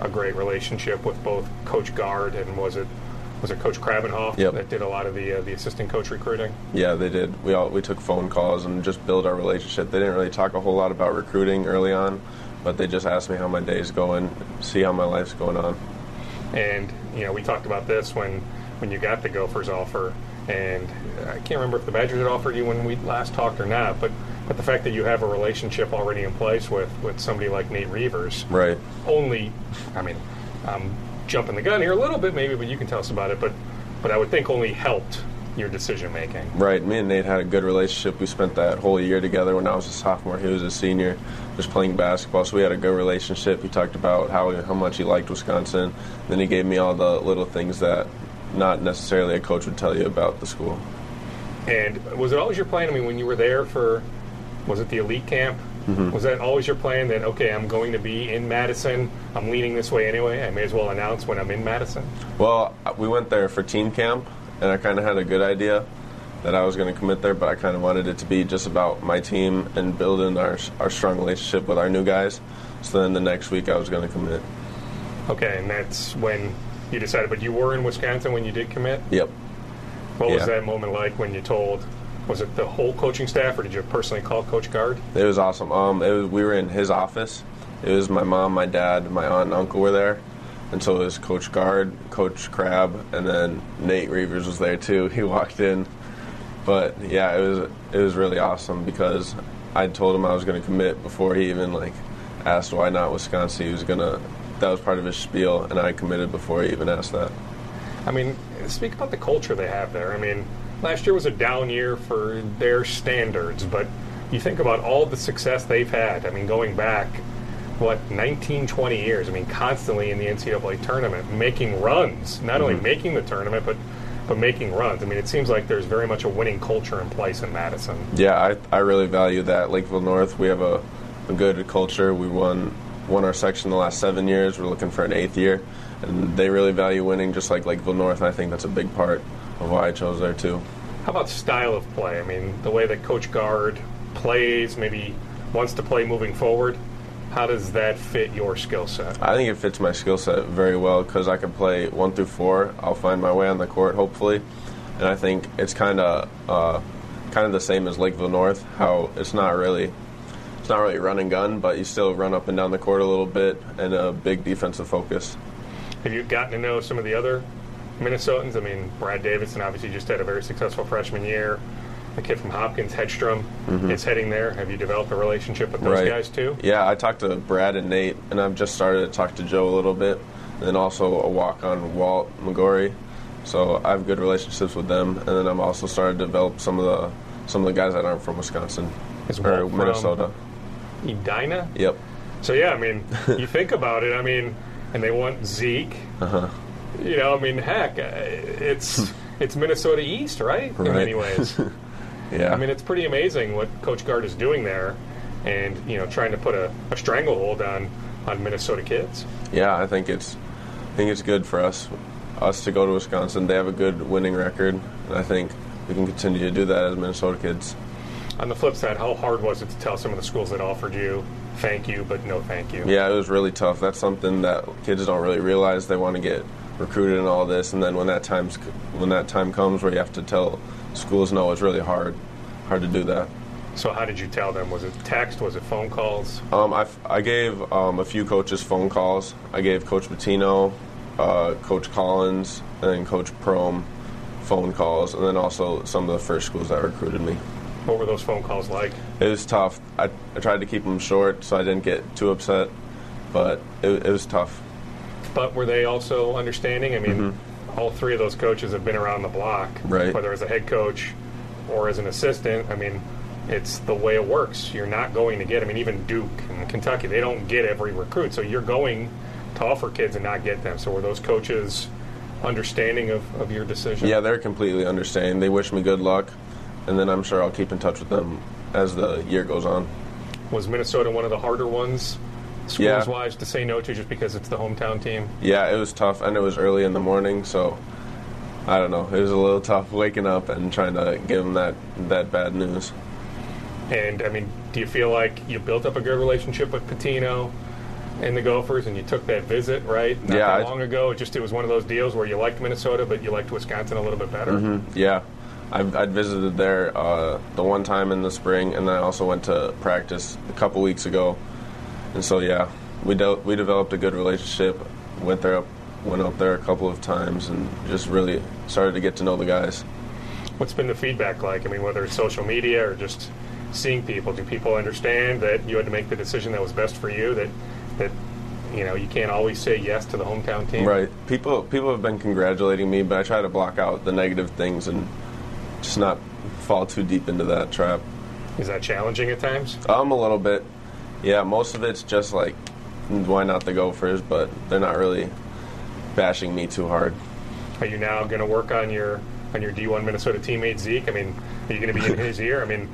a great relationship with both Coach Gard and was it was it Coach Krabbenhoft yep. that did a lot of the uh, the assistant coach recruiting? Yeah, they did. We all we took phone calls and just build our relationship. They didn't really talk a whole lot about recruiting early on, but they just asked me how my day's going, see how my life's going on. And you know, we talked about this when when you got the Gophers offer, and I can't remember if the Badgers had offered you when we last talked or not, but but the fact that you have a relationship already in place with with somebody like Nate Reuvers, right? Only, I mean, I'm jumping the gun here a little bit, maybe, but you can tell us about it. But but I would think only helped your decision making. Right. Me and Nate had a good relationship. We spent that whole year together when I was a sophomore. He was a senior, just playing basketball. So we had a good relationship. He talked about how how much he liked Wisconsin. Then he gave me all the little things that not necessarily a coach would tell you about the school. And was it always your plan? I mean, when you were there for, was it the elite camp? Mm-hmm. Was that always your plan that okay, I'm going to be in Madison. I'm leaning this way anyway. I may as well announce when I'm in Madison. Well, we went there for team camp, and I kind of had a good idea that I was going to commit there, but I kind of wanted it to be just about my team and building our our strong relationship with our new guys. So then the next week I was going to commit. Okay, and that's when you decided. But you were in Wisconsin when you did commit. Yep. What yeah. was that moment like when you told? Was it the whole coaching staff, or did you personally call Coach Gard? It was awesome. Um, it was we were in his office. It was my mom, my dad, my aunt, and uncle were there and so it was Coach Gard, Coach Crab, and then Nate Reuvers was there too. He walked in, but yeah, it was it was really awesome because I told him I was going to commit before he even like asked why not Wisconsin. He was gonna that was part of his spiel, and I committed before he even asked that. I mean, speak about the culture they have there. I mean, last year was a down year for their standards, but you think about all the success they've had. I mean, going back what 19, 20 years. I mean, constantly in the NCAA tournament, making runs. Not mm-hmm. only making the tournament, but but making runs. I mean, it seems like there's very much a winning culture in place in Madison. Yeah, I, I really value that. Lakeville North, we have a, a good culture. We won won our section the last seven years. We're looking for an eighth year, and they really value winning, just like Lakeville North. And I think that's a big part of why I chose there too. How about style of play? I mean, the way that Coach Gard plays, maybe wants to play moving forward. How does that fit your skill set? I think it fits my skill set very well because I can play one through four. I'll find my way on the court, hopefully, and I think it's kind of uh, kind of the same as Lakeville North. How it's not really it's not really run and gun, but you still run up and down the court a little bit and a big defensive focus. Have you gotten to know some of the other Minnesotans? I mean, Brad Davison obviously just had a very successful freshman year the kid from Hopkins, Hedstrom, mm-hmm. is heading there. Have you developed a relationship with those right. guys too? Yeah, I talked to Brad and Nate, and I've just started to talk to Joe a little bit, and then also a walk on Walt McGrory. So I have good relationships with them, and then I'm also starting to develop some of the some of the guys that aren't from Wisconsin is or Minnesota. Edina. Yep. So yeah, I mean, you think about it. I mean, and they want Zeke. Uh-huh. You know, I mean, heck, uh, it's it's Minnesota East, right? right. In many ways. Yeah. I mean, it's pretty amazing what Coach Gard is doing there, and you know, trying to put a, a stranglehold on on Minnesota kids. Yeah, I think it's I think it's good for us us to go to Wisconsin. They have a good winning record, and I think we can continue to do that as Minnesota kids. On the flip side, how hard was it to tell some of the schools that offered you thank you, but no thank you? Yeah, it was really tough. That's something that kids don't really realize. They want to get recruited and all this, and then when that times when that time comes where you have to tell schools know it's really hard, hard to do that. So how did you tell them? Was it text? Was it phone calls? Um, I, I gave um, a few coaches phone calls. I gave Coach Pitino, uh, Coach Collins, and then Coach Prohm phone calls, and then also some of the first schools that recruited me. What were those phone calls like? It was tough. I, I tried to keep them short so I didn't get too upset, but it, it was tough. But were they also understanding? I mean, all three of those coaches have been around the block, Right. whether as a head coach or as an assistant. I mean, it's the way it works. You're not going to get. I mean, even Duke and Kentucky, they don't get every recruit. So you're going to offer kids and not get them. So were those coaches understanding of, of your decision? Yeah, they're completely understanding. They wish me good luck, and then I'm sure I'll keep in touch with them as the year goes on. Was Minnesota one of the harder ones, schools Yeah. wise, to say no to just because it's the hometown team? Yeah, it was tough, and it was early in the morning, so I don't know. It was a little tough waking up and trying to give them that that bad news. And I mean, do you feel like you built up a good relationship with Pitino and the Gophers, and you took that visit right not Yeah, that I- long ago? It just it was one of those deals where you liked Minnesota, but you liked Wisconsin a little bit better. Mm-hmm. Yeah, I've, I'd visited there uh, the one time in the spring, and then I also went to practice a couple weeks ago. And so yeah, we we developed a good relationship. Went there, went up there a couple of times, and just really started to get to know the guys. What's been the feedback like? I mean, whether it's social media or just seeing people, do people understand that you had to make the decision that was best for you? That that you know you can't always say yes to the hometown team. Right. People people have been congratulating me, but I try to block out the negative things and just not fall too deep into that trap. Is that challenging at times? Um, a little bit. Yeah, most of it's just like, why not the Gophers? But they're not really bashing me too hard. Are you now going to work on your on your D1 Minnesota teammate Zeke? I mean, are you going to be in his ear? I mean,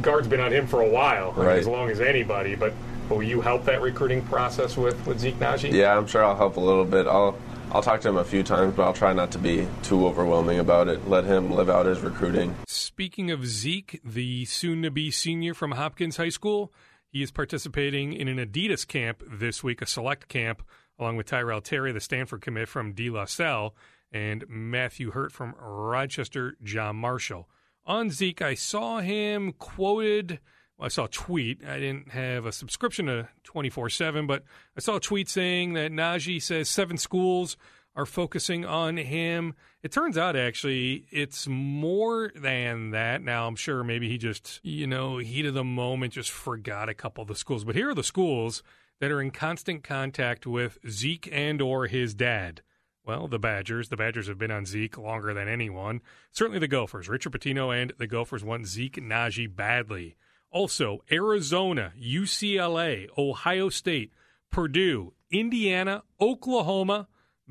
Gard's been on him for a while, I mean, Right. as long as anybody. But will you help that recruiting process with with Zeke Nnaji? Yeah, I'm sure I'll help a little bit. I'll I'll talk to him a few times, but I'll try not to be too overwhelming about it. Let him live out his recruiting. Speaking of Zeke, the soon to be senior from Hopkins High School, he is participating in an Adidas camp this week, a select camp, along with Tyrell Terry, the Stanford commit from De La Salle, and Matthew Hurt from Rochester, John Marshall. On Zeke, I saw him quoted. I saw a tweet. I didn't have a subscription to 24 7, but I saw a tweet saying that Nnaji says seven schools are focusing on him. It turns out, actually, it's more than that. Now, I'm sure maybe he just, you know, heat of the moment, just forgot a couple of the schools. But here are the schools that are in constant contact with Zeke and or his dad. Well, the Badgers. The Badgers have been on Zeke longer than anyone. Certainly the Gophers. Richard Pitino and the Gophers want Zeke Nnaji badly. Also, Arizona, UCLA, Ohio State, Purdue, Indiana, Oklahoma,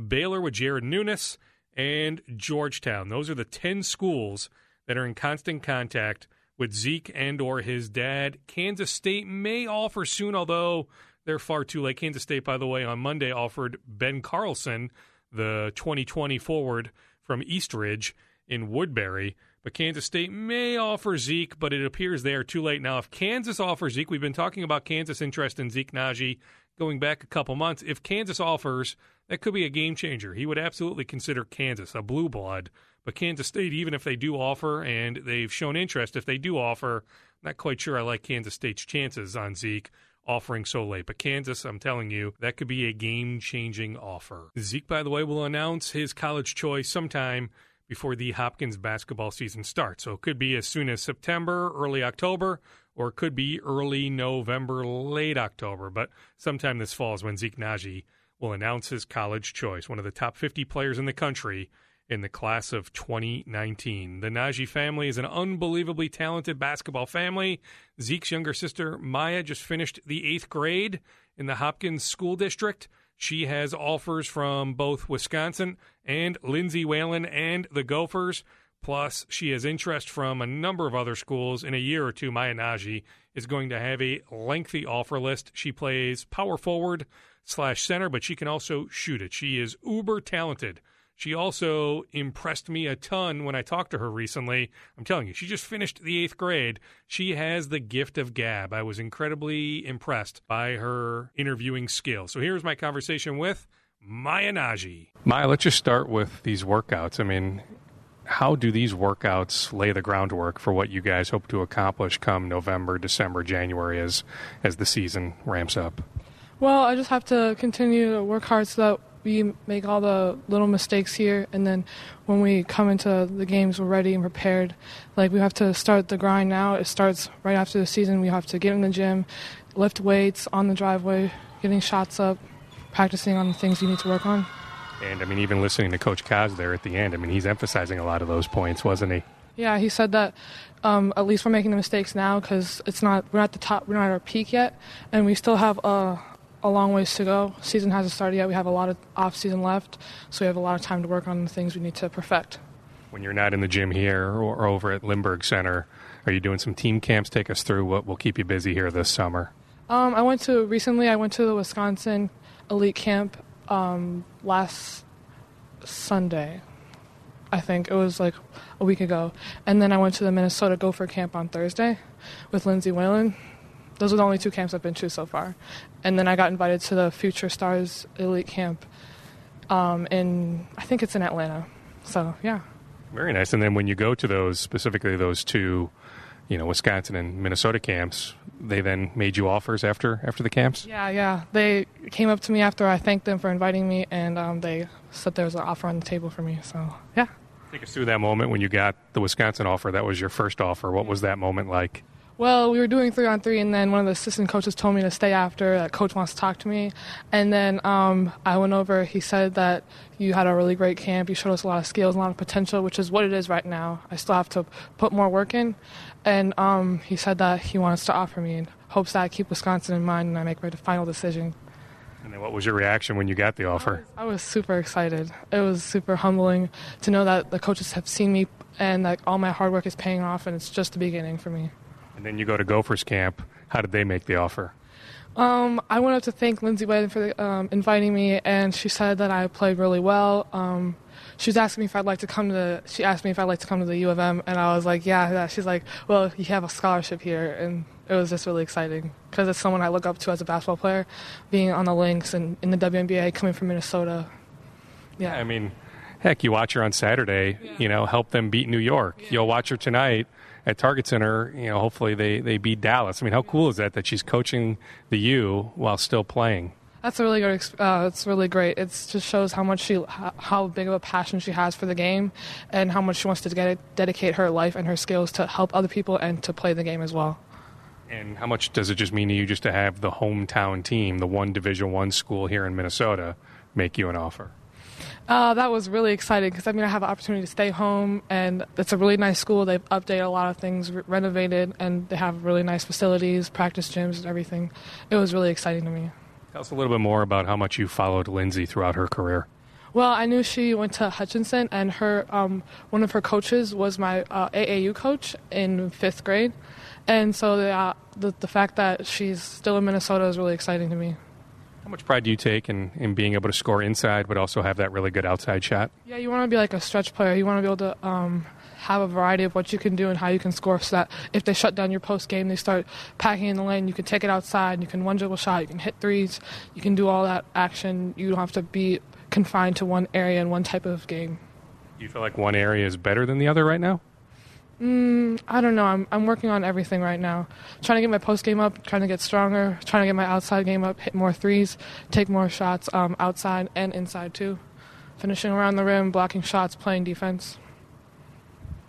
Baylor with Jared Nunes, and Georgetown. Those are the 10 schools that are in constant contact with Zeke and or his dad. Kansas State may offer soon, although they're far too late. Kansas State, by the way, on Monday offered Ben Carlson, the 2020 forward from Eastridge in Woodbury. But Kansas State may offer Zeke, but it appears they are too late. Now, if Kansas offers Zeke, we've been talking about Kansas' interest in Zeke Nnaji going back a couple months. If Kansas offers, that could be a game changer. He would absolutely consider Kansas a blue blood. But Kansas State, even if they do offer and they've shown interest, if they do offer, not quite sure I like Kansas State's chances on Zeke offering so late. But Kansas, I'm telling you, that could be a game changing offer. Zeke, by the way, will announce his college choice sometime before the Hopkins basketball season starts. So it could be as soon as September, early October, or could be early November, late October. But sometime this fall is when Zeke Nnaji will announce his college choice, one of the top 50 players in the country in the class of 2019. The Nnaji family is an unbelievably talented basketball family. Zeke's younger sister, Maya, just finished the eighth grade in the Hopkins School District. She has offers from both Wisconsin and Lindsay Whalen and the Gophers. Plus, she has interest from a number of other schools. In a year or two, Maya Nnaji is going to have a lengthy offer list. She plays power forward slash center, but she can also shoot it. She is uber talented. She also impressed me a ton when I talked to her recently. I'm telling you, she just finished the eighth grade. She has the gift of gab. I was incredibly impressed by her interviewing skills. So here's my conversation with Maya Nnaji. Maya, let's just start with these workouts. I mean, how do these workouts lay the groundwork for what you guys hope to accomplish come November, December, January as as the season ramps up? Well, I just have to continue to work hard so that we make all the little mistakes here, and then when we come into the games, we're ready and prepared. Like we have to start the grind now. It starts right after the season. We have to get in the gym, lift weights on the driveway, getting shots up, practicing on the things you need to work on. And I mean, even listening to Coach Kaz there at the end, I mean, he's emphasizing a lot of those points, wasn't he? Yeah, he said that um, at least we're making the mistakes now because it's not we're not at the top, we're not at our peak yet, and we still have a, a long ways to go. Season hasn't started yet. We have a lot of off season left, so we have a lot of time to work on the things we need to perfect. When you're not in the gym here or over at Lindbergh Center, are you doing some team camps? Take us through what will keep you busy here this summer. Um, I went to recently. I went to the Wisconsin Elite Camp um, last Sunday. I think it was like a week ago, and then I went to the Minnesota Gopher Camp on Thursday with Lindsay Whalen. Those are the only two camps I've been to so far, and then I got invited to the Future Stars Elite Camp um, in I think it's in Atlanta. So yeah. Very nice. And then when you go to those, specifically those two, you know, Wisconsin and Minnesota camps, they then made you offers after after the camps. Yeah, yeah. They came up to me after I thanked them for inviting me, and um, they said there was an offer on the table for me. So yeah. Take us through that moment when you got the Wisconsin offer. That was your first offer. What was that moment like? Well, we were doing three on three, and then one of the assistant coaches told me to stay after. That coach wants to talk to me, and then um, I went over. He said that you had a really great camp. You showed us a lot of skills, a lot of potential, which is what it is right now. I still have to put more work in, and um, he said that he wants to offer me, and hopes that I keep Wisconsin in mind and I make my final decision. And then, what was your reaction when you got the offer? I was super excited. It was super humbling to know that the coaches have seen me and that all my hard work is paying off, and it's just the beginning for me. And then you go to Gophers camp. How did they make the offer? Um, I went up to thank Lindsay Whalen for um, inviting me, and she said that I played really well. Um, she was asking me if I'd like to come to the. She asked me if I'd like to come to the U of M, and I was like, yeah. yeah. She's like, well, you have a scholarship here, and it was just really exciting because it's someone I look up to as a basketball player, being on the Lynx and in the WNBA, coming from Minnesota. Yeah, I mean, heck, you watch her on Saturday. Yeah. You know, help them beat New York. You'll watch her tonight at Target Center, you know, hopefully they, they beat Dallas. I mean, how cool is that that she's coaching the U while still playing? That's a really good. Uh, it's really great. It just shows how much she, how big of a passion she has for the game, and how much she wants to get, dedicate her life and her skills to help other people and to play the game as well. And how much does it just mean to you just to have the hometown team, the one Division One school here in Minnesota, make you an offer? Uh, that was really exciting because I mean I have an opportunity to stay home, and it's a really nice school. They've updated a lot of things, re- renovated, and they have really nice facilities, practice gyms, and everything. It was really exciting to me. Tell us a little bit more about how much you followed Lindsay throughout her career. Well, I knew she went to Hutchinson, and her um, one of her coaches was my uh, AAU coach in fifth grade, and so the, uh, the the fact that she's still in Minnesota is really exciting to me. How much pride do you take in, in being able to score inside, but also have that really good outside shot? Yeah, you want to be like a stretch player. You want to be able to um, have a variety of what you can do and how you can score so that if they shut down your post game, they start packing in the lane, you can take it outside, you can one dribble shot, you can hit threes, you can do all that action. You don't have to be confined to one area and one type of game. Do you feel like one area is better than the other right now? Mm, I don't know. I'm I'm working on everything right now. Trying to get my post game up, trying to get stronger, trying to get my outside game up, hit more threes, take more shots um, outside and inside too. Finishing around the rim, blocking shots, playing defense.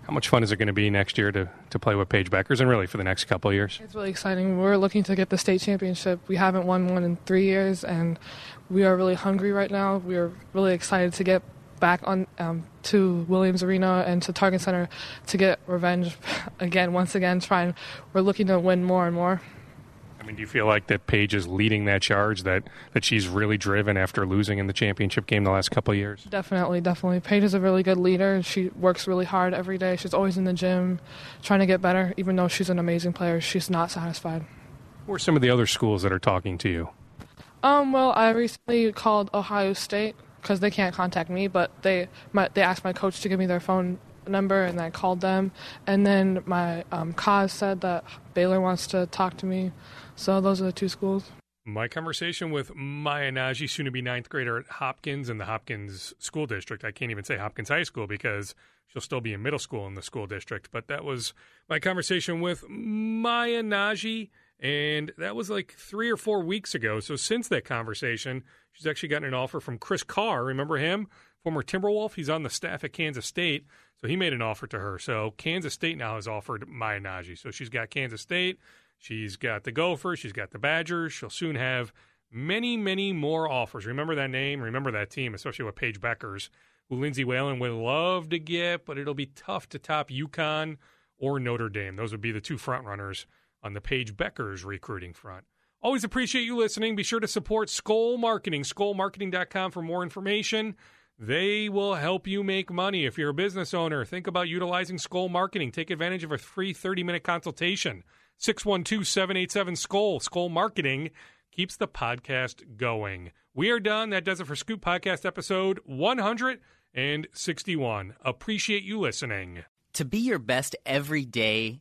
How much fun is it going to be next year to, to play with Paige Bueckers and really for the next couple of years? It's really exciting. We're looking to get the state championship. We haven't won one in three years, and we are really hungry right now. We are really excited to get back on um, to Williams Arena and to Target Center to get revenge again, once again, trying. We're looking to win more and more. I mean, do you feel like that Paige is leading that charge? That that she's really driven after losing in the championship game the last couple of years? Definitely, definitely. Paige is a really good leader. She works really hard every day. She's always in the gym, trying to get better. Even though she's an amazing player, she's not satisfied. Who are some of the other schools that are talking to you? Um, well, I recently called Ohio State because they can't contact me, but they my, they asked my coach to give me their phone number, and I called them. And then my um, cause said that Baylor wants to talk to me. So those are the two schools. My conversation with Maya Nnaji, soon to be ninth grader at Hopkins in the Hopkins School District. I can't even say Hopkins High School because she'll still be in middle school in the school district. But that was my conversation with Maya Nnaji, and that was like three or four weeks ago. So since that conversation, she's actually gotten an offer from Chris Carr. Remember him? Former Timberwolf. He's on the staff at Kansas State. So he made an offer to her. So Kansas State now has offered Maya Nnaji. So she's got Kansas State. She's got the Gophers. She's got the Badgers. She'll soon have many, many more offers. Remember that name. Remember that team, especially with Paige Bueckers, who Lindsay Whalen would love to get, but it'll be tough to top UConn or Notre Dame. Those would be the two front runners on the Paige Bueckers recruiting front. Always appreciate you listening. Be sure to support Skoll Marketing, skollmarketing.com for more information. They will help you make money. If you're a business owner, think about utilizing Skoll Marketing. Take advantage of a free 30 minute consultation. 612 787 Skoll. Skoll Marketing keeps the podcast going. We are done. That does it for Scoop Podcast episode 161. Appreciate you listening. To be your best every day,